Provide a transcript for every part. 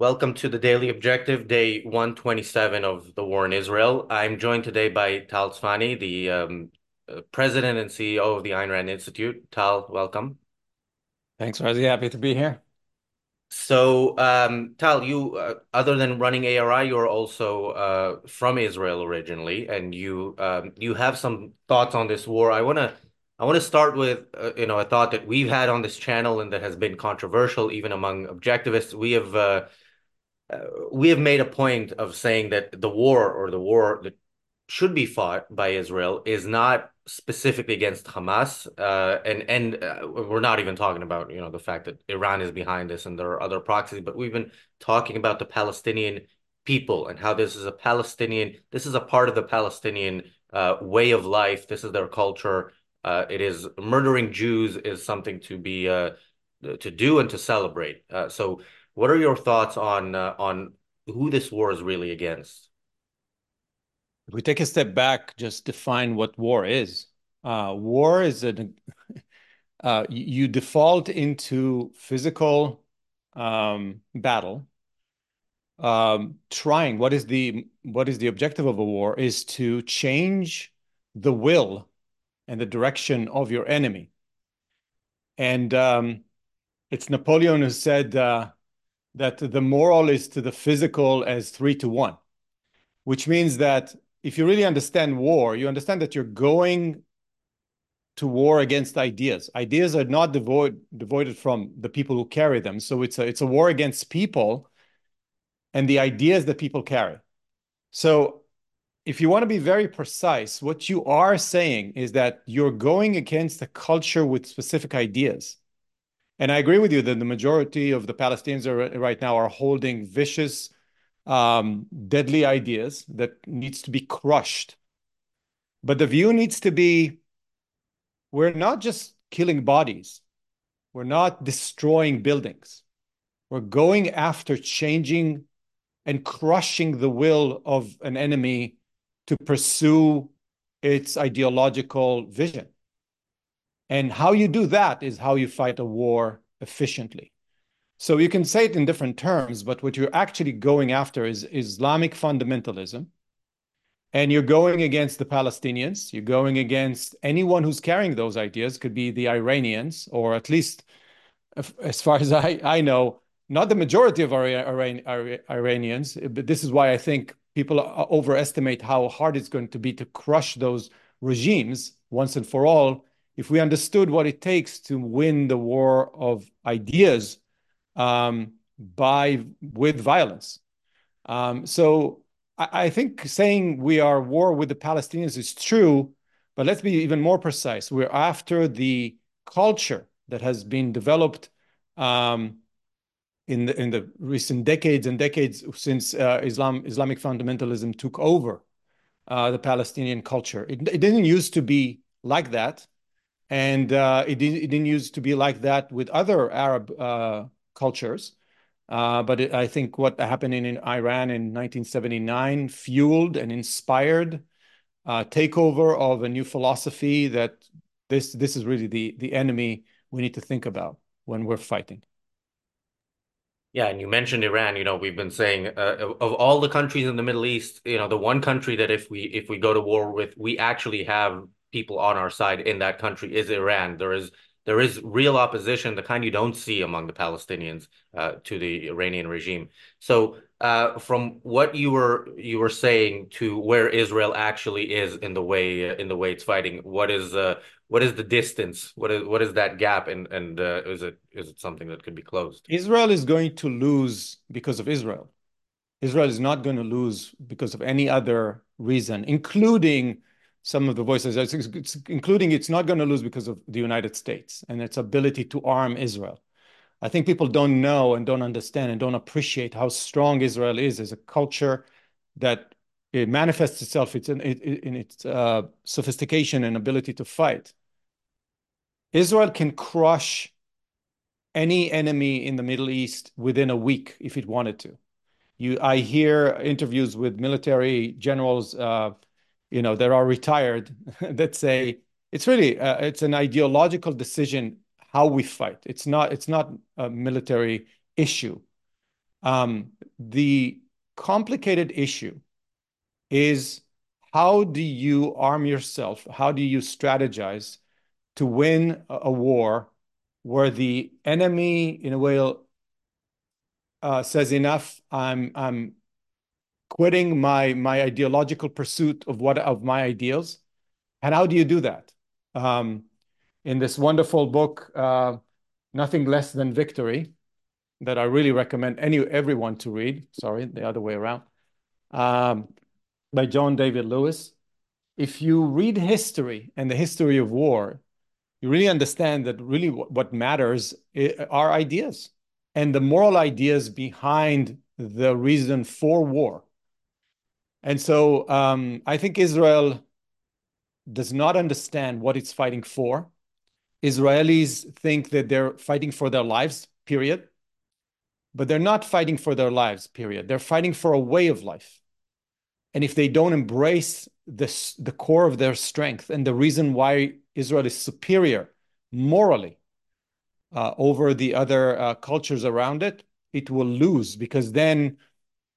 Welcome to the Daily Objective, day 127 of the war in Israel. I'm joined today by Tal Tsfany, the um, uh, president and CEO of the Ayn Rand Institute. Tal, welcome. Thanks, Razi. Happy to be here. So, um, Tal, you, uh, other than running ARI, you're also uh, from Israel originally, and you um, you have some thoughts on this war. I want to I want to start with uh, you know a thought that we've had on this channel and that has been controversial even among objectivists. We have we have made a point of saying that the war or the war that should be fought by Israel is not specifically against Hamas, uh, and and uh, we're not even talking about you know the fact that Iran is behind this and there are other proxies, but we've been talking about the Palestinian people and how this is a Palestinian, this is a part of the Palestinian uh, way of life. This is their culture. Uh, it is murdering Jews is something to be uh, to do and to celebrate. so what are your thoughts on uh, on who this war is really against? If we take a step back, just define what war is. Uh, war is a uh, you default into physical um, battle. Um, trying what is the what is the objective of a war is to change the will and the direction of your enemy. And um, it's Napoleon who said, uh, that the moral is to the physical as three to one, which means that if you really understand war, you understand that you're going to war against ideas. Ideas are not devoid devoided from the people who carry them. So it's a it's a war against people and the ideas that people carry. So if you want to be very precise, what you are saying is that you're going against a culture with specific ideas. And I agree with you that the majority of the Palestinians are, right now are holding vicious, um, deadly ideas that needs to be crushed. But the view needs to be we're not just killing bodies, we're not destroying buildings. We're going after changing and crushing the will of an enemy to pursue its ideological vision. And how you do that is how you fight a war efficiently. So you can say it in different terms, but what you're actually going after is Islamic fundamentalism. And you're going against the Palestinians. You're going against anyone who's carrying those ideas, could be the Iranians, or at least, as far as I, I know, not the majority of our Iranians. But this is why I think people overestimate how hard it's going to be to crush those regimes once and for all if we understood what it takes to win the war of ideas um, by with violence. Um, so I, I, think saying we are war with the Palestinians is true, but let's be even more precise. We're after the culture that has been developed um, in the in the recent decades and decades since uh, Islam Islamic fundamentalism took over uh, the Palestinian culture. It, it didn't used to be like that and uh, it, didn't, it didn't used to be like that with other Arab uh, cultures. Uh, but it, I think what happened in, in, Iran in 1979 fueled and inspired uh, takeover of a new philosophy that this this is really the the enemy we need to think about when we're fighting. Yeah, and you mentioned Iran. You know, we've been saying uh, of all the countries in the Middle East, you know, the one country that if we if we go to war with, we actually have people on our side in that country is Iran. There is there is real opposition, the kind you don't see among the Palestinians uh, to the Iranian regime. So, uh, from what you were you were saying to where Israel actually is in the way uh, in the way it's fighting, what is uh, what is the distance? What is what is that gap? And and uh, is it is it something that could be closed? Israel is going to lose because of Israel. Israel is not going to lose because of any other reason, including some of the voices, including it's not going to lose because of the United States and its ability to arm Israel. I think people don't know and don't understand and don't appreciate how strong Israel is as a culture that it manifests itself in, in its uh, sophistication and ability to fight. Israel can crush any enemy in the Middle East within a week if it wanted to. You, I hear interviews with military generals uh, you know that are retired that say it's really uh, it's an ideological decision how we fight it's not it's not a military issue Um, the complicated issue is how do you arm yourself? How do you strategize to win a war where the enemy, in a way, uh, says enough. I'm I'm quitting my my ideological pursuit of what of my ideals. And how do you do that? Um, in this wonderful book, uh, Nothing Less Than Victory, that I really recommend any everyone to read. Sorry, the other way around. Um, by John David Lewis. If you read history and the history of war, you really understand that really what matters are ideas and the moral ideas behind the reason for war. And so um, I think Israel does not understand what it's fighting for. Israelis think that they're fighting for their lives, period. But they're not fighting for their lives, period. They're fighting for a way of life. And if they don't embrace this, the core of their strength and the reason why Israel is superior morally uh, over the other uh, cultures around it, it will lose because then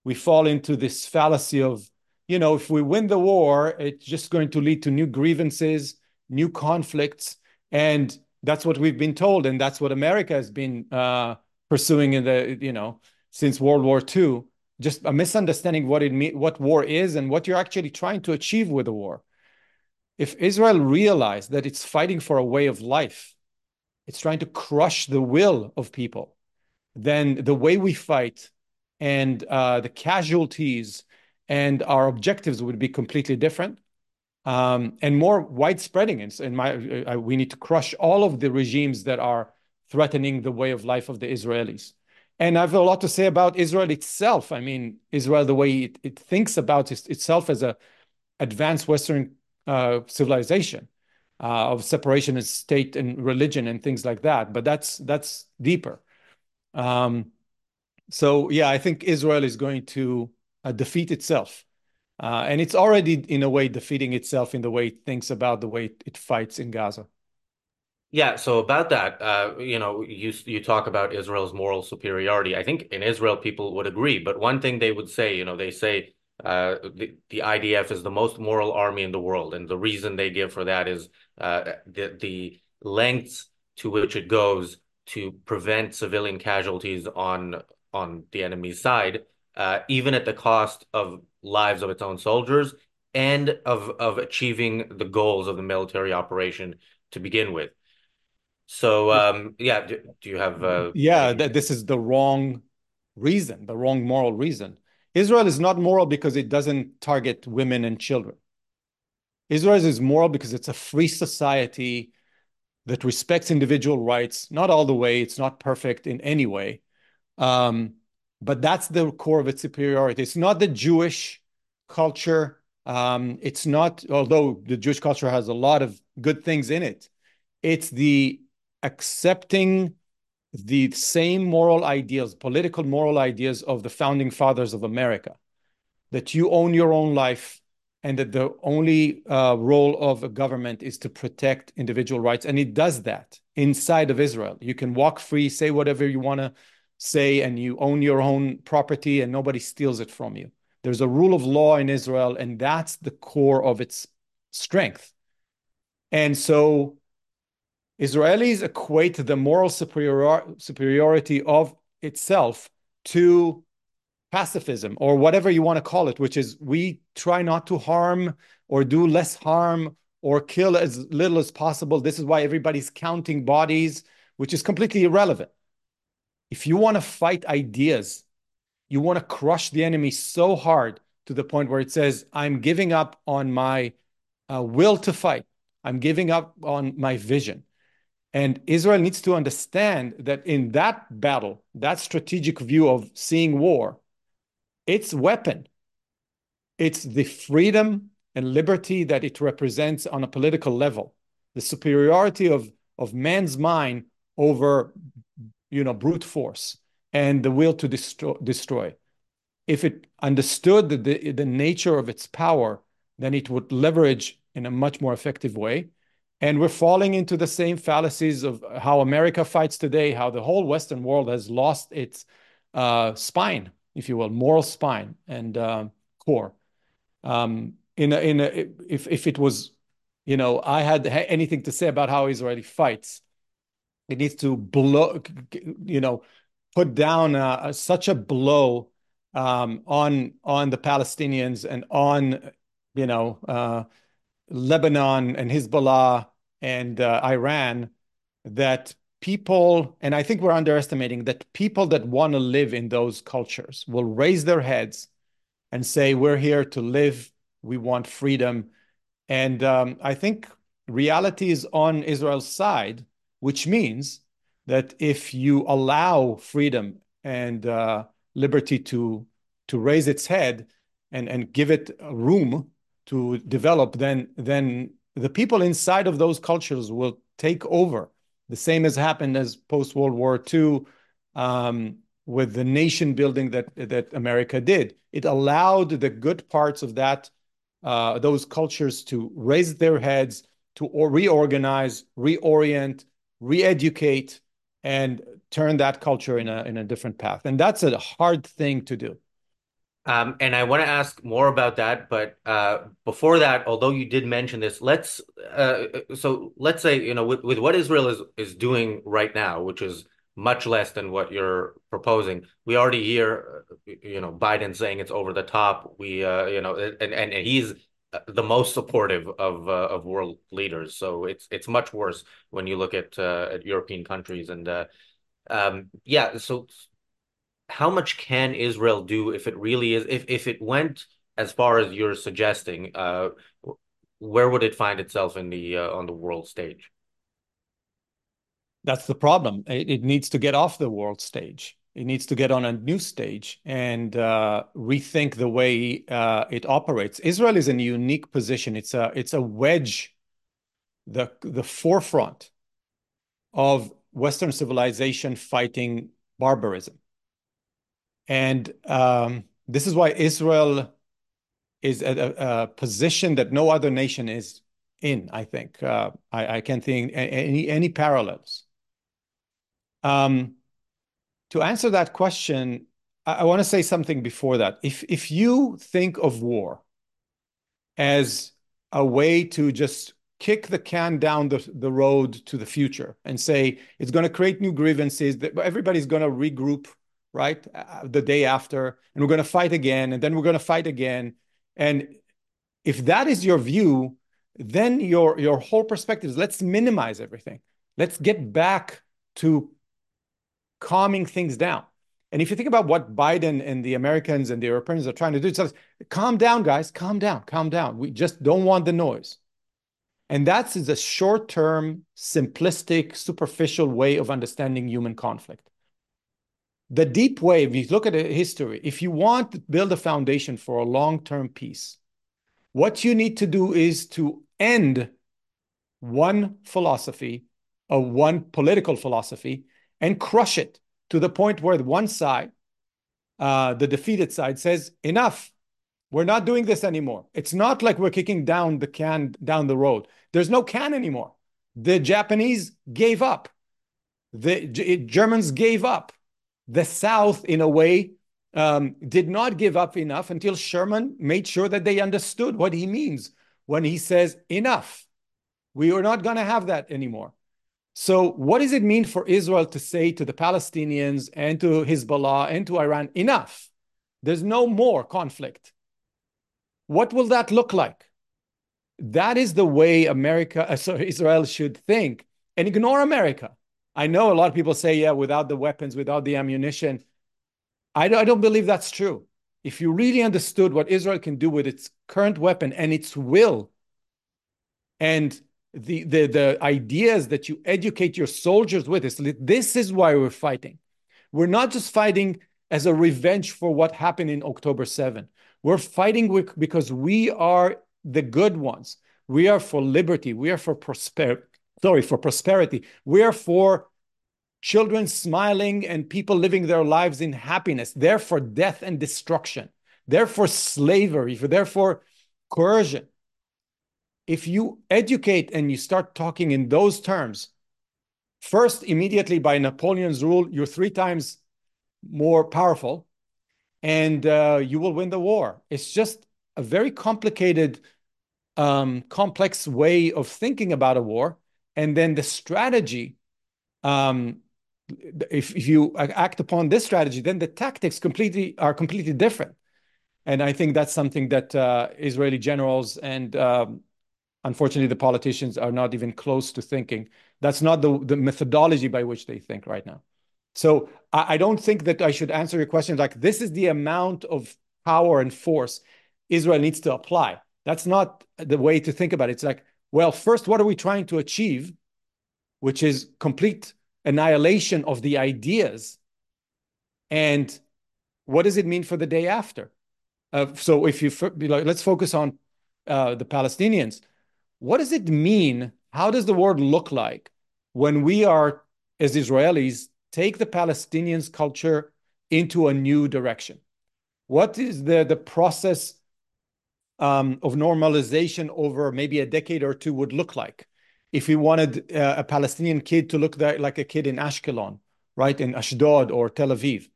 we fall into this fallacy of, you know, if we win the war, it's just going to lead to new grievances, new conflicts. And that's what we've been told. And that's what America has been uh, pursuing in the, you know, since World War II. Just a misunderstanding what it what war is and what you're actually trying to achieve with the war. If Israel realized that it's fighting for a way of life, it's trying to crush the will of people, then the way we fight and uh, the casualties and our objectives would be completely different um, and more widespreading. In, my, uh, we need to crush all of the regimes that are threatening the way of life of the Israelis. And I have a lot to say about Israel itself. I mean, Israel, the way it, it thinks about it, itself as a advanced Western uh, civilization uh, of separation of state and religion and things like that. But that's that's deeper. Um, so yeah, I think Israel is going to defeat itself, uh, and it's already in a way defeating itself in the way it thinks about the way it fights in Gaza. Yeah, so about that, uh, you know, you you talk about Israel's moral superiority. I think in Israel people would agree, but one thing they would say, you know, they say uh, the, the IDF is the most moral army in the world. And the reason they give for that is uh, the, the lengths to which it goes to prevent civilian casualties on on the enemy's side, uh, even at the cost of lives of its own soldiers and of of achieving the goals of the military operation to begin with. So um, yeah, do, do, you have? Uh, yeah, th this is the wrong reason, the wrong moral reason. Israel is not moral because it doesn't target women and children. Israel is moral because it's a free society that respects individual rights, not all the way, it's not perfect in any way. Um, but that's the core of its superiority. It's not the Jewish culture. Um, it's not, although the Jewish culture has a lot of good things in it, it's the accepting the same moral ideals, political moral ideas of the founding fathers of America, that you own your own life and that the only uh, role of a government is to protect individual rights. And it does that inside of Israel. You can walk free, say whatever you want to say, and you own your own property and nobody steals it from you. There's a rule of law in Israel, and that's the core of its strength. And so Israelis equate the moral superior, superiority of itself to pacifism or whatever you want to call it, which is we try not to harm or do less harm or kill as little as possible. This is why everybody's counting bodies, which is completely irrelevant. If you want to fight ideas, you want to crush the enemy so hard to the point where it says, I'm giving up on my uh, will to fight, I'm giving up on my vision. And Israel needs to understand that in that battle, that strategic view of seeing war, its weapon, it's the freedom and liberty that it represents on a political level, the superiority of, of man's mind over you know, brute force and the will to destroy. destroy. If it understood the, the, the nature of its power, then it would leverage in a much more effective way and we're falling into the same fallacies of how America fights today, how the whole Western world has lost its uh, spine, if you will, moral spine and uh, core. Um, in a, in a, if if it was, you know, I had anything to say about how Israeli fights, it needs to blow, you know, put down uh, such a blow um, on on the Palestinians and on, you know, uh, Lebanon and Hezbollah and uh, Iran that people, and I think we're underestimating that people that want to live in those cultures will raise their heads and say, We're here to live, we want freedom. And um, I think reality is on Israel's side, which means that if you allow freedom and uh, liberty to, to raise its head and, and give it room to develop, then, then the people inside of those cultures will take over the same has happened as post World War II um, with the nation building that that America did. It allowed the good parts of that uh, those cultures to raise their heads, to reorganize, reorient, re-educate, and turn that culture in a in a different path. And that's a hard thing to do. Um, and I want to ask more about that, but uh, before that, although you did mention this, let's uh, so let's say you know with, with what Israel is is doing right now, which is much less than what you're proposing. We already hear you know Biden saying it's over the top. We uh, you know and, and and he's the most supportive of uh, of world leaders. So it's it's much worse when you look at uh, at European countries and uh, um, yeah. So how much can Israel do if it really is if if it went as far as you're suggesting? Uh, where would it find itself in the uh, on the world stage? That's the problem. It, it, needs to get off the world stage. It needs to get on a new stage and uh, rethink the way uh, it operates. Israel is in a unique position. It's a it's a wedge, the the forefront of Western civilization fighting barbarism. And um, this is why Israel is at a, a, position that no other nation is in, I think. Uh, I, I, can't think any, any parallels. Um, to answer that question, I, I want to say something before that. If, if you think of war as a way to just kick the can down the, the road to the future and say it's going to create new grievances, that everybody's going to regroup right? Uh, the day after, and we're going to fight again, and then we're going to fight again. And if that is your view, then your your whole perspective is let's minimize everything. Let's get back to calming things down. And if you think about what Biden and the Americans and the Europeans are trying to do, it's calm down, guys, calm down, calm down. We just don't want the noise. And that's a short term, simplistic, superficial way of understanding human conflict the deep way, if you look at history, if you want to build a foundation for a long-term peace, what you need to do is to end one philosophy or one political philosophy and crush it to the point where one side, uh, the defeated side, says, enough. We're not doing this anymore. It's not like we're kicking down the can down the road. There's no can anymore. The Japanese gave up. The G Germans gave up the South, in a way, um, did not give up enough until Sherman made sure that they understood what he means when he says, enough. We are not going to have that anymore. So, what does it mean for Israel to say to the Palestinians and to Hezbollah and to Iran, enough? There's no more conflict. What will that look like? That is the way America, uh, Israel should think and ignore America. I know a lot of people say, yeah, without the weapons, without the ammunition. I don't, I don't believe that's true. If you really understood what Israel can do with its current weapon and its will, and the, the, the ideas that you educate your soldiers with, is this is why we're fighting. We're not just fighting as a revenge for what happened in October 7. We're fighting with, because we are the good ones. We are for liberty. We are for prosperity sorry, for prosperity. We're for children smiling and people living their lives in happiness. They're for death and destruction. They're for slavery. They're for coercion. If you educate and you start talking in those terms, first, immediately by Napoleon's rule, you're three times more powerful, and uh, you will win the war. It's just a very complicated, um, complex way of thinking about a war. And then the strategy, um, if, if you act upon this strategy, then the tactics completely are completely different. And I think that's something that uh, Israeli generals and um, unfortunately the politicians are not even close to thinking. That's not the, the methodology by which they think right now. So I, I don't think that I should answer your question like this is the amount of power and force Israel needs to apply. That's not the way to think about it. It's like, well, first, what are we trying to achieve? Which is complete annihilation of the ideas. And what does it mean for the day after? Uh, so if you like, let's focus on uh, the Palestinians. What does it mean? How does the world look like when we are, as Israelis, take the Palestinians' culture into a new direction? What is the, the process um, of normalization over maybe a decade or two would look like? If we wanted uh, a Palestinian kid to look like a kid in Ashkelon, right, in Ashdod or Tel Aviv,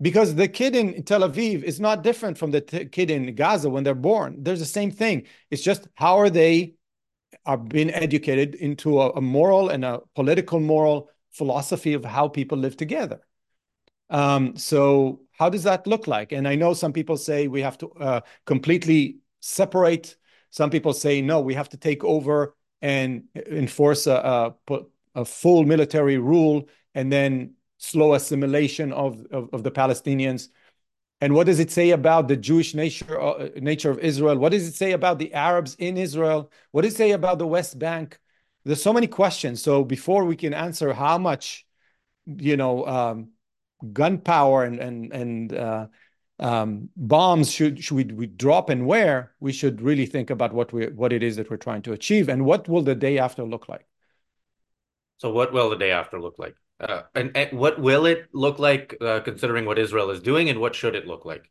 because the kid in Tel Aviv is not different from the kid in Gaza when they're born. There's the same thing. It's just how are they are being educated into a, a moral and a political moral philosophy of how people live together. Um, so how does that look like? And I know some people say we have to uh, completely separate. Some people say no, we have to take over and enforce a, a, a full military rule and then slow assimilation of, of, of, the Palestinians. And what does it say about the Jewish nature, uh, nature of Israel? What does it say about the Arabs in Israel? What does it say about the West Bank? There's so many questions. So before we can answer how much, you know, um, gunpowder and and and uh, um, bombs should should we, we drop and where, we should really think about what we what it is that we're trying to achieve and what will the day after look like. So what will the day after look like? Uh, and, and, what will it look like, uh, considering what Israel is doing, and what should it look like?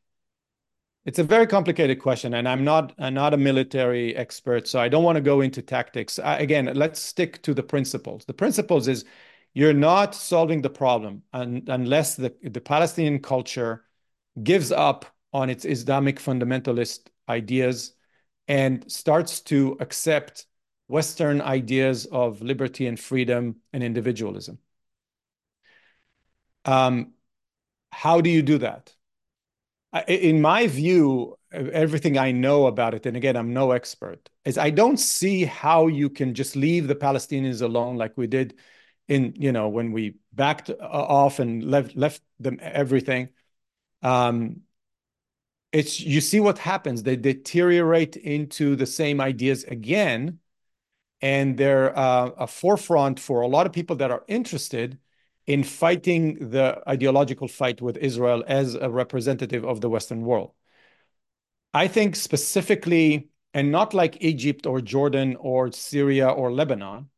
It's a very complicated question, and I'm not I'm not a military expert, so I don't want to go into tactics. I, again, let's stick to the principles. The principles is you're not solving the problem un, unless the, the Palestinian culture gives up on its Islamic fundamentalist ideas and starts to accept Western ideas of liberty and freedom and individualism. Um, how do you do that? in my view, everything I know about it, and again, I'm no expert, is I don't see how you can just leave the Palestinians alone like we did in, you know, when we backed off and left left them everything. Um, it's you see what happens. They deteriorate into the same ideas again, and they're uh, a forefront for a lot of people that are interested in fighting the ideological fight with Israel as a representative of the Western world. I think specifically, and not like Egypt or Jordan or Syria or Lebanon,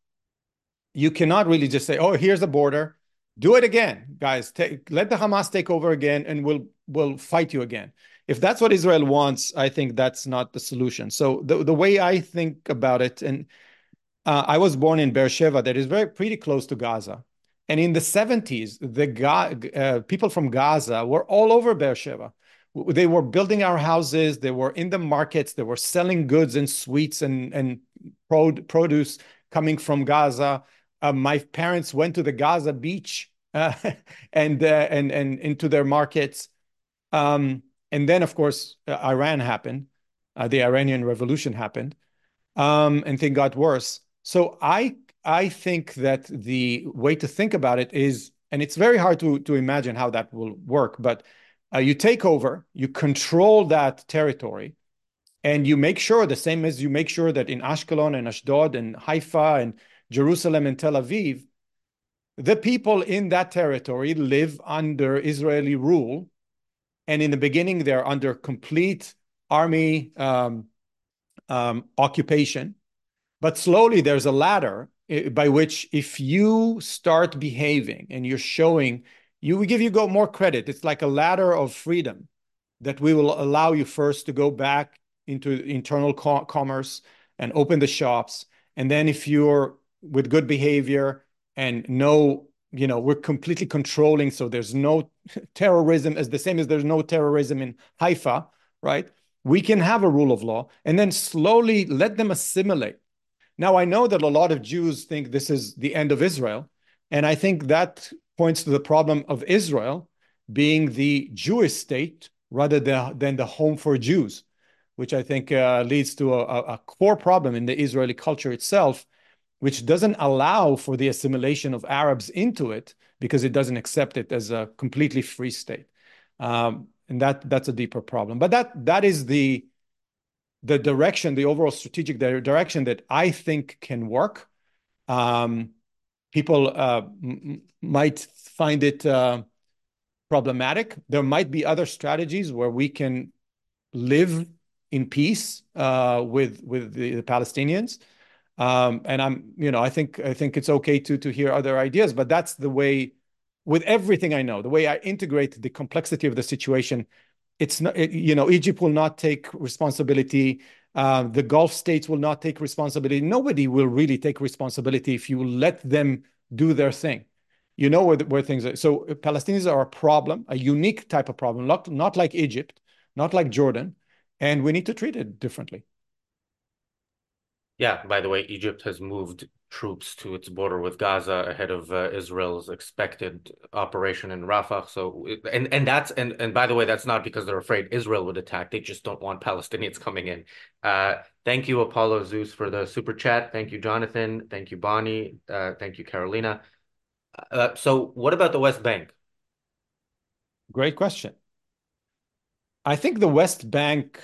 you cannot really just say, "Oh, here's the border, do it again, guys. Take, let the Hamas take over again, and we'll we'll fight you again." If that's what Israel wants, I think that's not the solution. So the the way I think about it, and uh, I was born in Beersheba, that is very pretty close to Gaza. And in the 70s, the uh, people from Gaza were all over Beersheba. They were building our houses. They were in the markets. They were selling goods and sweets and, and produce coming from Gaza. Uh, my parents went to the Gaza beach uh, and, uh, and, and into their markets. Um, and then, of course, uh, Iran happened. Uh, the Iranian Revolution happened. Um, and things got worse. So I I think that the way to think about it is, and it's very hard to, to imagine how that will work, but uh, you take over, you control that territory, and you make sure, the same as you make sure that in Ashkelon and Ashdod and Haifa and Jerusalem and Tel Aviv, the people in that territory live under Israeli rule. And in the beginning, they're under complete army um, um, occupation. But slowly, there's a ladder by which if you start behaving and you're showing you we give you go more credit it's like a ladder of freedom that we will allow you first to go back into internal co commerce and open the shops and then if you're with good behavior and no you know we're completely controlling so there's no terrorism as the same as there's no terrorism in Haifa, right? We can have a rule of law and then slowly let them assimilate. Now, I know that a lot of Jews think this is the end of Israel. And I think that points to the problem of Israel being the Jewish state rather than the home for Jews, which I think uh, leads to a, a core problem in the Israeli culture itself, which doesn't allow for the assimilation of Arabs into it because it doesn't accept it as a completely free state. Um, and that that's a deeper problem. But that that is the the direction, the overall strategic direction that I think can work. Um, people uh, might find it uh, problematic. There might be other strategies where we can live in peace uh, with with the, the Palestinians. Um, and I'm, you know, I think I think it's okay to to hear other ideas, but that's the way. With everything I know, the way I integrate the complexity of the situation, it's not, it, you know, Egypt will not take responsibility. Uh, the Gulf states will not take responsibility. Nobody will really take responsibility if you let them do their thing. You know where, where things are. So Palestinians are a problem, a unique type of problem, not, not like Egypt, not like Jordan, and we need to treat it differently. Yeah, by the way, Egypt has moved troops to its border with Gaza ahead of uh, Israel's expected operation in Rafah. So, and and that's and and by the way, that's not because they're afraid Israel would attack. They just don't want Palestinians coming in. Uh, thank you, Apollo Zeus, for the super chat. Thank you, Jonathan. Thank you, Bonnie. Uh, thank you, Carolina. Uh, so, what about the West Bank? Great question. I think the West Bank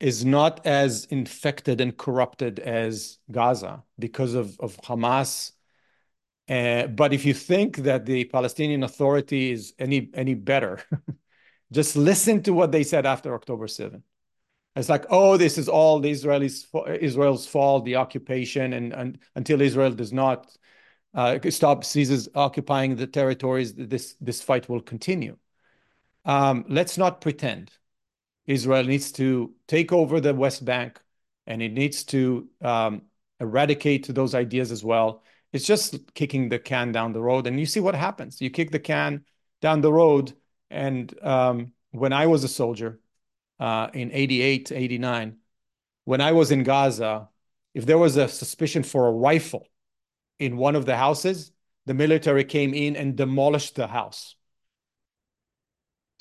is not as infected and corrupted as Gaza because of, of Hamas. Uh, but if you think that the Palestinian Authority is any any better, just listen to what they said after October 7. It's like, oh, this is all the Israelis Israel's fault, the occupation, and, and until Israel does not uh, stop ceases occupying the territories, this this fight will continue. Um, let's not pretend. Israel needs to take over the West Bank and it needs to um, eradicate those ideas as well. It's just kicking the can down the road. And you see what happens. You kick the can down the road. And um, when I was a soldier uh, in 88, 89, when I was in Gaza, if there was a suspicion for a rifle in one of the houses, the military came in and demolished the house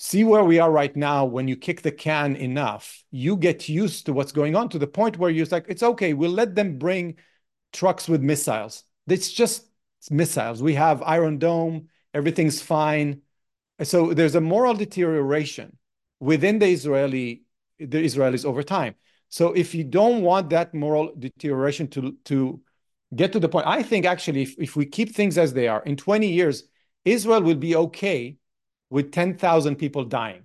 see where we are right now when you kick the can enough you get used to what's going on to the point where you're like it's okay we'll let them bring trucks with missiles. It's just missiles. We have iron dome everything's fine. So there's a moral deterioration within the israeli the israelis over time. So if you don't want that moral deterioration to to get to the point i think actually if, if we keep things as they are in 20 years israel will be okay with 10,000 people dying.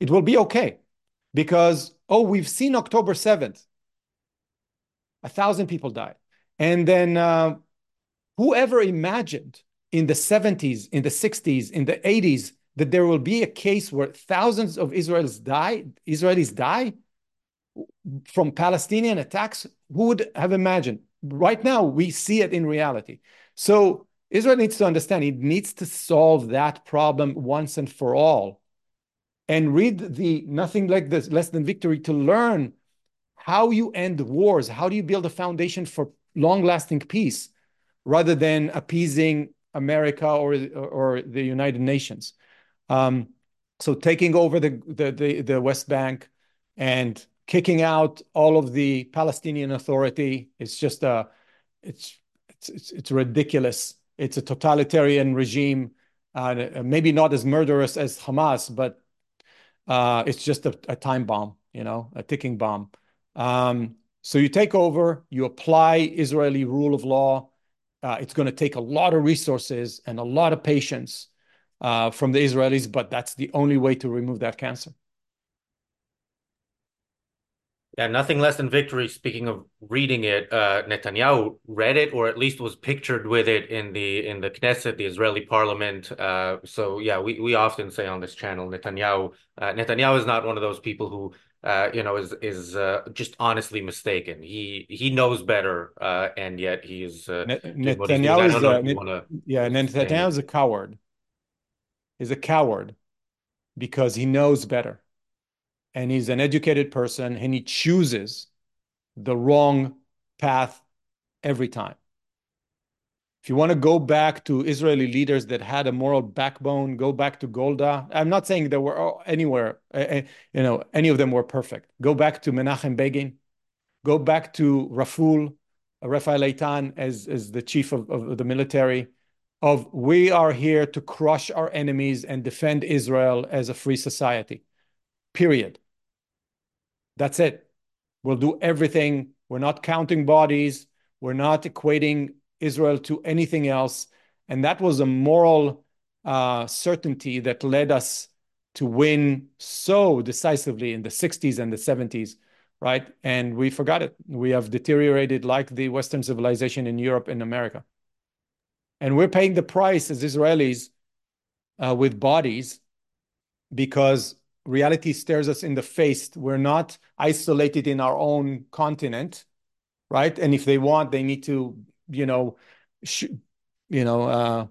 It will be okay because, oh, we've seen October 7th, a thousand people died. And then uh, whoever imagined in the 70s, in the 60s, in the 80s that there will be a case where thousands of Israelis die, Israelis die from Palestinian attacks? Who would have imagined? Right now, we see it in reality. So Israel needs to understand it needs to solve that problem once and for all. And read the Nothing Like This, Less Than Victory to learn how you end wars, how do you build a foundation for long lasting peace rather than appeasing America or, or the United Nations. Um, so taking over the, the, the, the West Bank and kicking out all of the Palestinian Authority is just a, it's, it's, it's, it's ridiculous it's a totalitarian regime, uh, maybe not as murderous as Hamas, but uh, it's just a, a, time bomb, you know, a ticking bomb. Um, so you take over, you apply Israeli rule of law. Uh, it's going to take a lot of resources and a lot of patience uh, from the Israelis, but that's the only way to remove that cancer. Yeah, nothing less than victory. Speaking of reading it, uh, Netanyahu read it, or at least was pictured with it in the in the Knesset, the Israeli Parliament. Uh, so yeah, we we often say on this channel, Netanyahu uh, Netanyahu is not one of those people who uh, you know is is uh, just honestly mistaken. He he knows better, uh, and yet he is. Netanyahu is wanna... yeah, Netanyahu is a coward. is a coward because he knows better and he's an educated person and he chooses the wrong path every time. If you want to go back to Israeli leaders that had a moral backbone, go back to Golda. I'm not saying there were anywhere, uh, you know, any of them were perfect. Go back to Menachem Begin. Go back to Raful, Rafael Eitan as, as the chief of, of the military. Of we are here to crush our enemies and defend Israel as a free society. Period. That's it. We'll do everything. We're not counting bodies. We're not equating Israel to anything else. And that was a moral uh, certainty that led us to win so decisively in the 60s and the 70s, right? And we forgot it. We have deteriorated like the Western civilization in Europe and America. And we're paying the price as Israelis uh, with bodies because reality stares us in the face. We're not isolated in our own continent, right? And if they want, they need to you know, sh- you know, uh,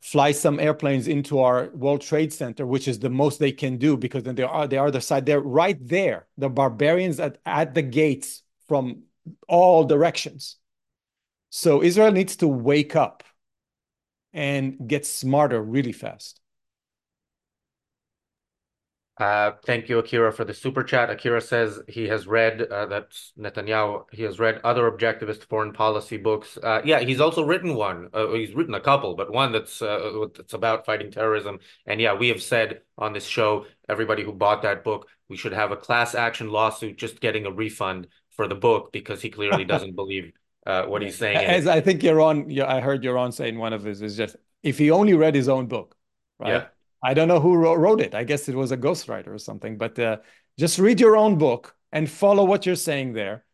fly some airplanes into our World Trade Center, which is the most they can do because then they are the other side. They're right there. The barbarians at, at the gates from all directions. So Israel needs to wake up and get smarter really fast. Uh, thank you, Akira, for the super chat. Akira says he has read uh, that's Netanyahu. He has read other objectivist foreign policy books. Uh, yeah, he's also written one. Uh, he's written a couple, but one that's uh, that's about fighting terrorism. And yeah, we have said on this show, everybody who bought that book, we should have a class action lawsuit just getting a refund for the book because he clearly doesn't believe uh, what he's saying. As I think Yaron, I heard Yaron say in one of his is just if he only read his own book, right? Yeah I don't know who wrote it. I guess it was a ghostwriter or something. But uh, just read your own book and follow what you're saying there,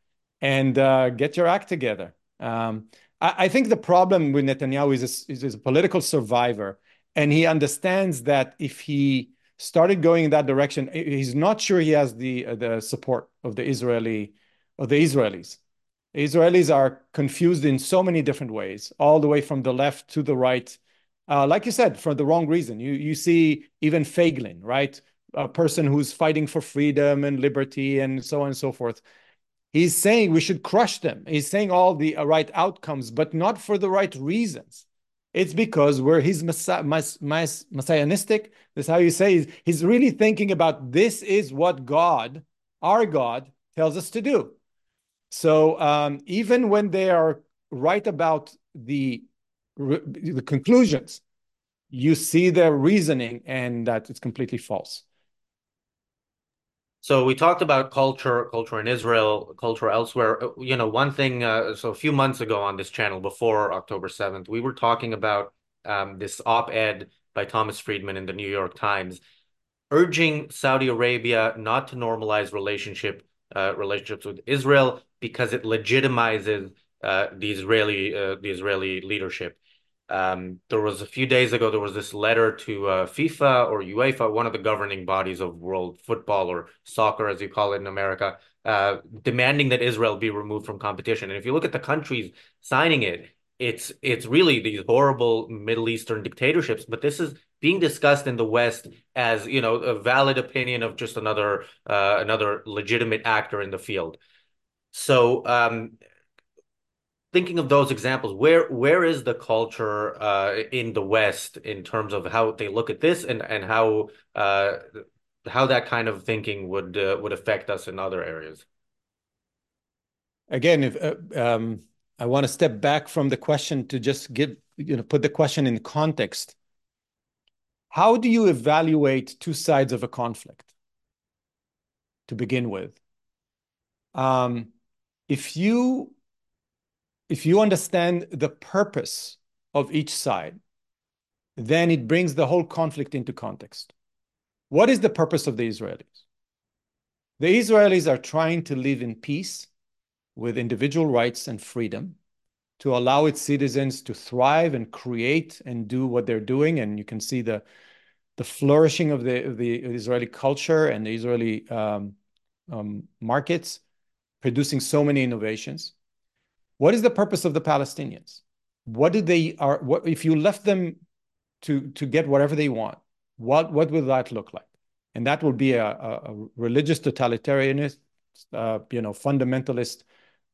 and uh, get your act together. Um, I, I, think the problem with Netanyahu is a, is a political survivor, and he understands that if he started going in that direction, he's not sure he has the uh, the support of the Israeli of the Israelis. Israelis are confused in so many different ways, all the way from the left to the right uh, like you said, for the wrong reason. You you see even Feiglin, right? A person who's fighting for freedom and liberty and so on and so forth. He's saying we should crush them. He's saying all the uh, right outcomes, but not for the right reasons. It's because we're his messianistic. That's how you say he's, he's really thinking about this is what God, our God, tells us to do. So um, even when they are right about the the conclusions, you see their reasoning and that it's completely false. So we talked about culture, culture in Israel, culture elsewhere. Uh, you know, one thing. Uh, so a few months ago on this channel, before October seventh, we were talking about um, this op-ed by Thomas Friedman in the New York Times, urging Saudi Arabia not to normalize relationship uh, relationships with Israel because it legitimizes uh, the Israeli uh, the Israeli leadership. Um, there was a few days ago, there was this letter to uh, FIFA or UEFA, one of the governing bodies of world football or soccer, as you call it in America, uh, demanding that Israel be removed from competition. And if you look at the countries signing it, it's it's really these horrible Middle Eastern dictatorships. But this is being discussed in the West as you know a valid opinion of just another uh, another legitimate actor in the field. So um, thinking of those examples, where where is the culture uh, in the West in terms of how they look at this and and how uh, how that kind of thinking would uh, would affect us in other areas? Again, if uh, um, I want to step back from the question to just give you know put the question in context. How do you evaluate two sides of a conflict? To begin with, um, if you if you understand the purpose of each side, then it brings the whole conflict into context. What is the purpose of the Israelis? The Israelis are trying to live in peace with individual rights and freedom to allow its citizens to thrive and create and do what they're doing. And you can see the, the flourishing of the, of the Israeli culture and the Israeli um, um, markets, producing so many innovations. What is the purpose of the Palestinians? What did they are what if you left them to to get whatever they want, what what will that look like? And that will be a, a, a religious totalitarianist, uh, you know, fundamentalist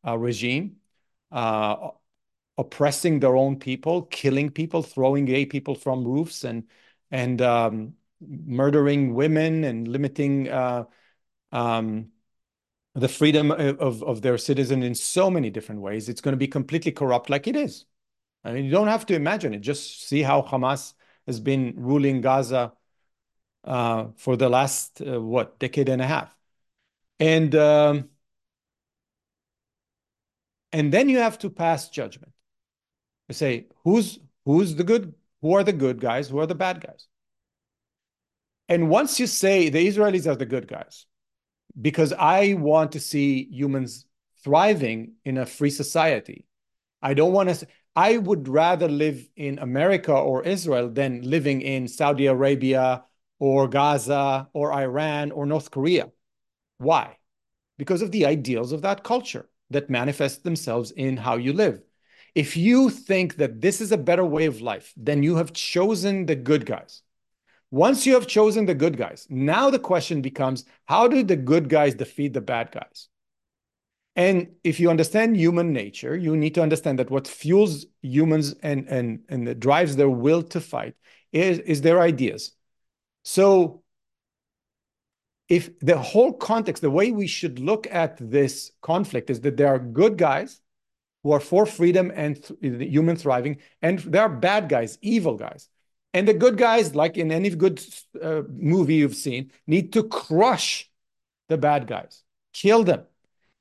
uh, regime, uh, oppressing their own people, killing people, throwing gay people from roofs, and and um, murdering women and limiting uh, um, the freedom of, of their citizen in so many different ways. It's going to be completely corrupt, like it is. I mean, you don't have to imagine it. Just see how Hamas has been ruling Gaza uh, for the last uh, what decade and a half, and um, and then you have to pass judgment. You say who's who's the good, who are the good guys, who are the bad guys. And once you say the Israelis are the good guys, because I want to see humans thriving in a free society, I don't want to. I would rather live in America or Israel than living in Saudi Arabia or Gaza or Iran or North Korea. Why? Because of the ideals of that culture that manifest themselves in how you live. If you think that this is a better way of life, then you have chosen the good guys. Once you have chosen the good guys, now the question becomes how do the good guys defeat the bad guys? And if you understand human nature, you need to understand that what fuels humans and, and, and drives their will to fight is, is their ideas. So if the whole context, the way we should look at this conflict is that there are good guys who are for freedom and th human thriving, and there are bad guys, evil guys. And the good guys, like in any good uh, movie you've seen, need to crush the bad guys, kill them,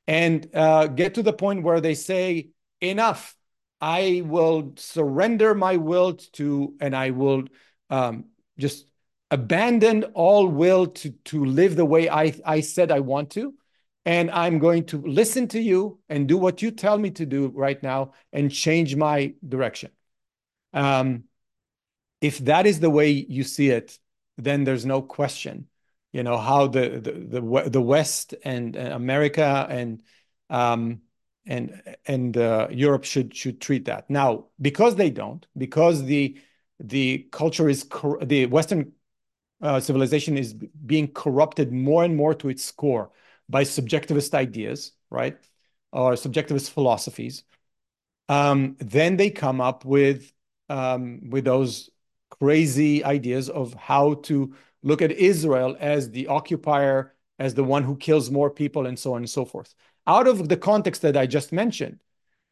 and uh, get to the point where they say, enough. I will surrender my will to, and I will um, just abandon all will to, to live the way I, I said I want to. And I'm going to listen to you and do what you tell me to do right now and change my direction. Um, if that is the way you see it, then there's no question, you know, how the the the, the West and, America and um, and and uh, Europe should should treat that. Now, because they don't, because the the culture is the Western uh, civilization is being corrupted more and more to its core by subjectivist ideas, right, or subjectivist philosophies. Um, then they come up with um, with those crazy ideas of how to look at Israel as the occupier, as the one who kills more people, and so on and so forth. Out of the context that I just mentioned,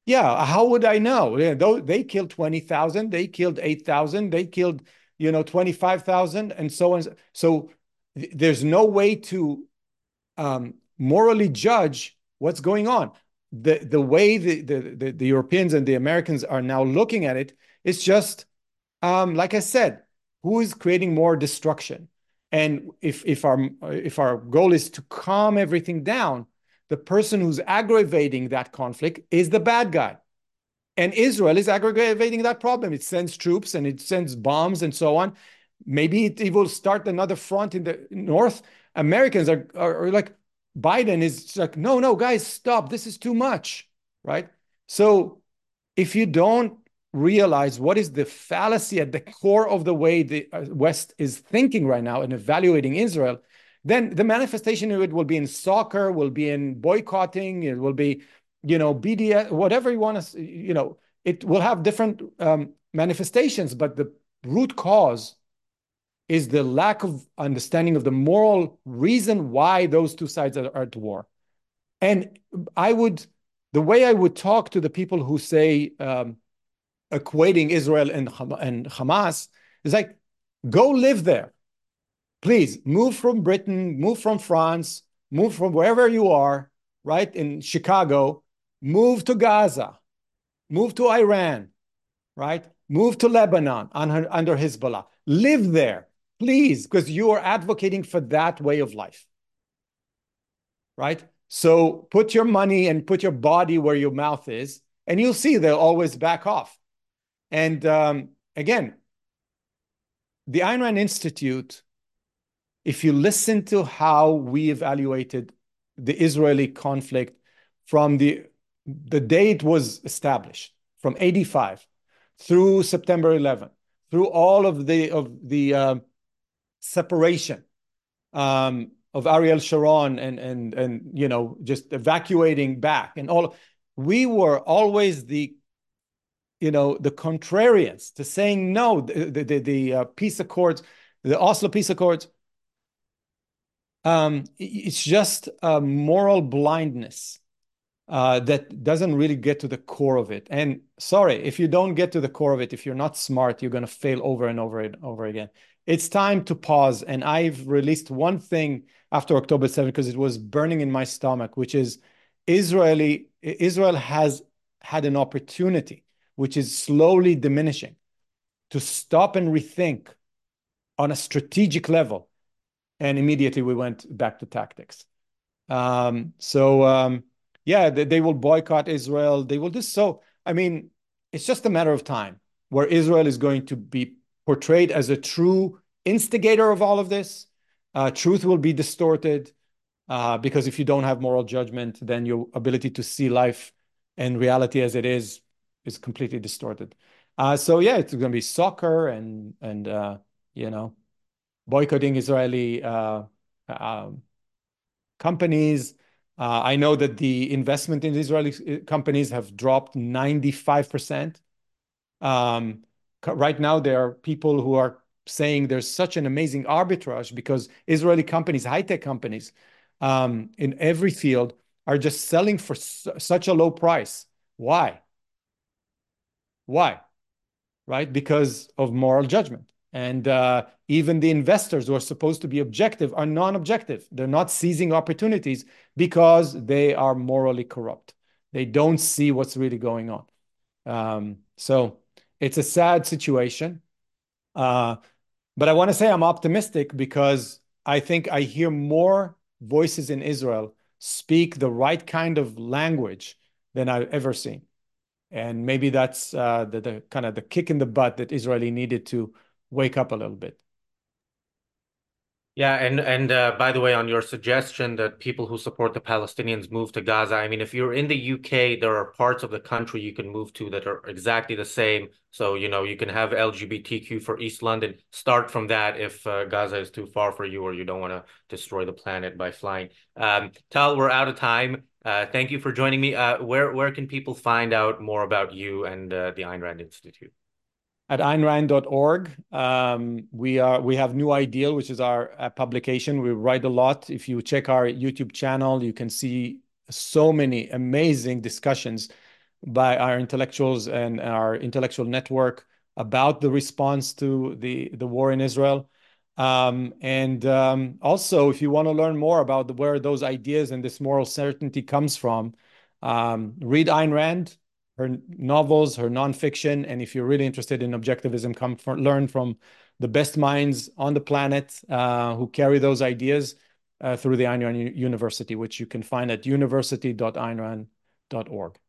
yeah, how would I know? They killed 20,000, they killed 8,000, they killed, you know, 25,000, and so on. So there's no way to um, morally judge what's going on. The, the way the, the, the Europeans and the Americans are now looking at it, it is just um, like I said, who is creating more destruction? And if if our if our goal is to calm everything down, the person who's aggravating that conflict is the bad guy. And Israel is aggravating that problem. It sends troops and it sends bombs and so on. Maybe it, it will start another front in the north. Americans are, are, are like, Biden is like, no, no, guys, stop. This is too much, right? So if you don't realize what is the fallacy at the core of the way the uh, West is thinking right now and evaluating Israel, then the manifestation of it will be in soccer, will be in boycotting, it will be, you know, BDS, whatever you want to, you know, it will have different um, manifestations, but the root cause is the lack of understanding of the moral reason why those two sides are, are at war. And I would, the way I would talk to the people who say, um, equating Israel and, and Hamas is like, go live there. Please move from Britain, move from France, move from wherever you are, right? In Chicago, move to Gaza, move to Iran, right? Move to Lebanon under, under Hezbollah. Live there, please, because you are advocating for that way of life, right? So put your money and put your body where your mouth is, and you'll see they'll always back off. And um, again, the Ayn Rand Institute, if you listen to how we evaluated the Israeli conflict from the, the day it was established, from 85 through September 11, through all of the of the um, separation um, of Ariel Sharon and and and you know just evacuating back and all. We were always the you know the contrarians to saying no. The the, the uh, peace accords, the Oslo peace accords. Um, it's just a moral blindness uh, that doesn't really get to the core of it. And sorry, if you don't get to the core of it, if you're not smart, you're going to fail over and over and over again. It's time to pause. And I've released one thing after October 7th because it was burning in my stomach, which is Israeli Israel has had an opportunity, which is slowly diminishing, to stop and rethink on a strategic level. And immediately we went back to tactics. Um, so um, yeah, they, they will boycott Israel. They will do so. I mean, it's just a matter of time where Israel is going to be portrayed as a true instigator of all of this. Uh, truth will be distorted uh, because if you don't have moral judgment, then your ability to see life and reality as it is is completely distorted. Uh, so yeah, it's going to be soccer and and uh, you know boycotting Israeli uh, um, companies uh, I know that the investment in Israeli uh, companies have dropped 95%. Um, right now, there are people who are saying there's such an amazing arbitrage because Israeli companies, high-tech companies, um, in every field are just selling for such a low price. Why? Why? Right? Because of moral judgment. And uh, even the investors who are supposed to be objective are non objective. They're not seizing opportunities because they are morally corrupt. They don't see what's really going on. Um, so it's a sad situation. Uh, but I want to say I'm optimistic because I think I hear more voices in Israel speak the right kind of language than I've ever seen. And maybe that's uh, the, the kind of the kick in the butt that Israeli needed to wake up a little bit. Yeah, and and uh, by the way, on your suggestion that people who support the Palestinians move to Gaza, I mean, if you're in the UK, there are parts of the country you can move to that are exactly the same. So you know you can have LGBTQ for East London. Start from that if uh, Gaza is too far for you or you don't want to destroy the planet by flying. Um, Tal, we're out of time. Uh, thank you for joining me. Uh, where where can people find out more about you and uh, the Ayn Rand Institute? at AynRand.org. Um, we are we have New Ideal, which is our uh, publication. We write a lot. If you check our YouTube channel, you can see so many amazing discussions by our intellectuals and our intellectual network about the response to the the war in Israel. Um, and um, also, if you want to learn more about the, where those ideas and this moral certainty comes from, um, read Ayn Rand her novels, her nonfiction, and if you're really interested in objectivism, come for, learn from the best minds on the planet uh, who carry those ideas uh, through the Ayn Rand University, which you can find at university.aynrand.org.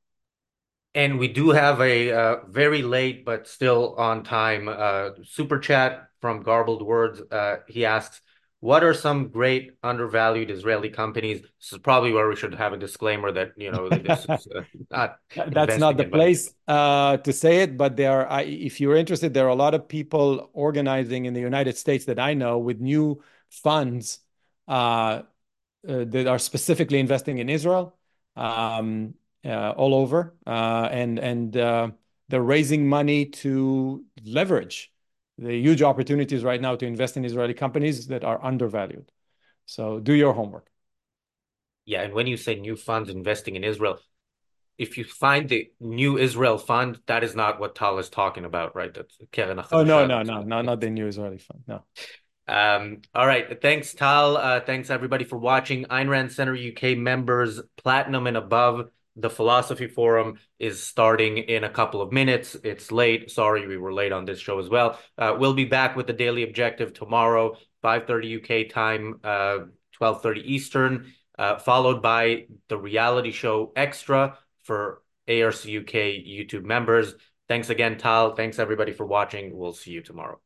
And we do have a uh, very late but still on time uh, super chat from Garbled Words. Uh, he asks, what are some great undervalued Israeli companies? This is probably where we should have a disclaimer that you know this is uh, not. That's not the place uh, to say it, but there are. I, If you're interested, there are a lot of people organizing in the United States that I know with new funds uh, uh that are specifically investing in Israel, um, all over, uh, and and they're raising money to leverage the huge opportunities right now to invest in Israeli companies that are undervalued. So do your homework. Yeah, and when you say new funds investing in Israel, if you find the new Israel fund, that is not what Tal is talking about, right? That's Keren Oh no, no, no, no, not the new Israeli fund. No. Um, all right. Thanks, Tal. Uh, thanks everybody for watching. Ayn Rand Center UK members, platinum and above the philosophy forum is starting in a couple of minutes. It's late. Sorry, we were late on this show as well. Uh, we'll be back with the daily objective tomorrow, 5:30 UK time, uh, 12:30 Eastern, uh, followed by the reality show Extra for ARC UK YouTube members. Thanks again, Tal. Thanks everybody for watching. We'll see you tomorrow.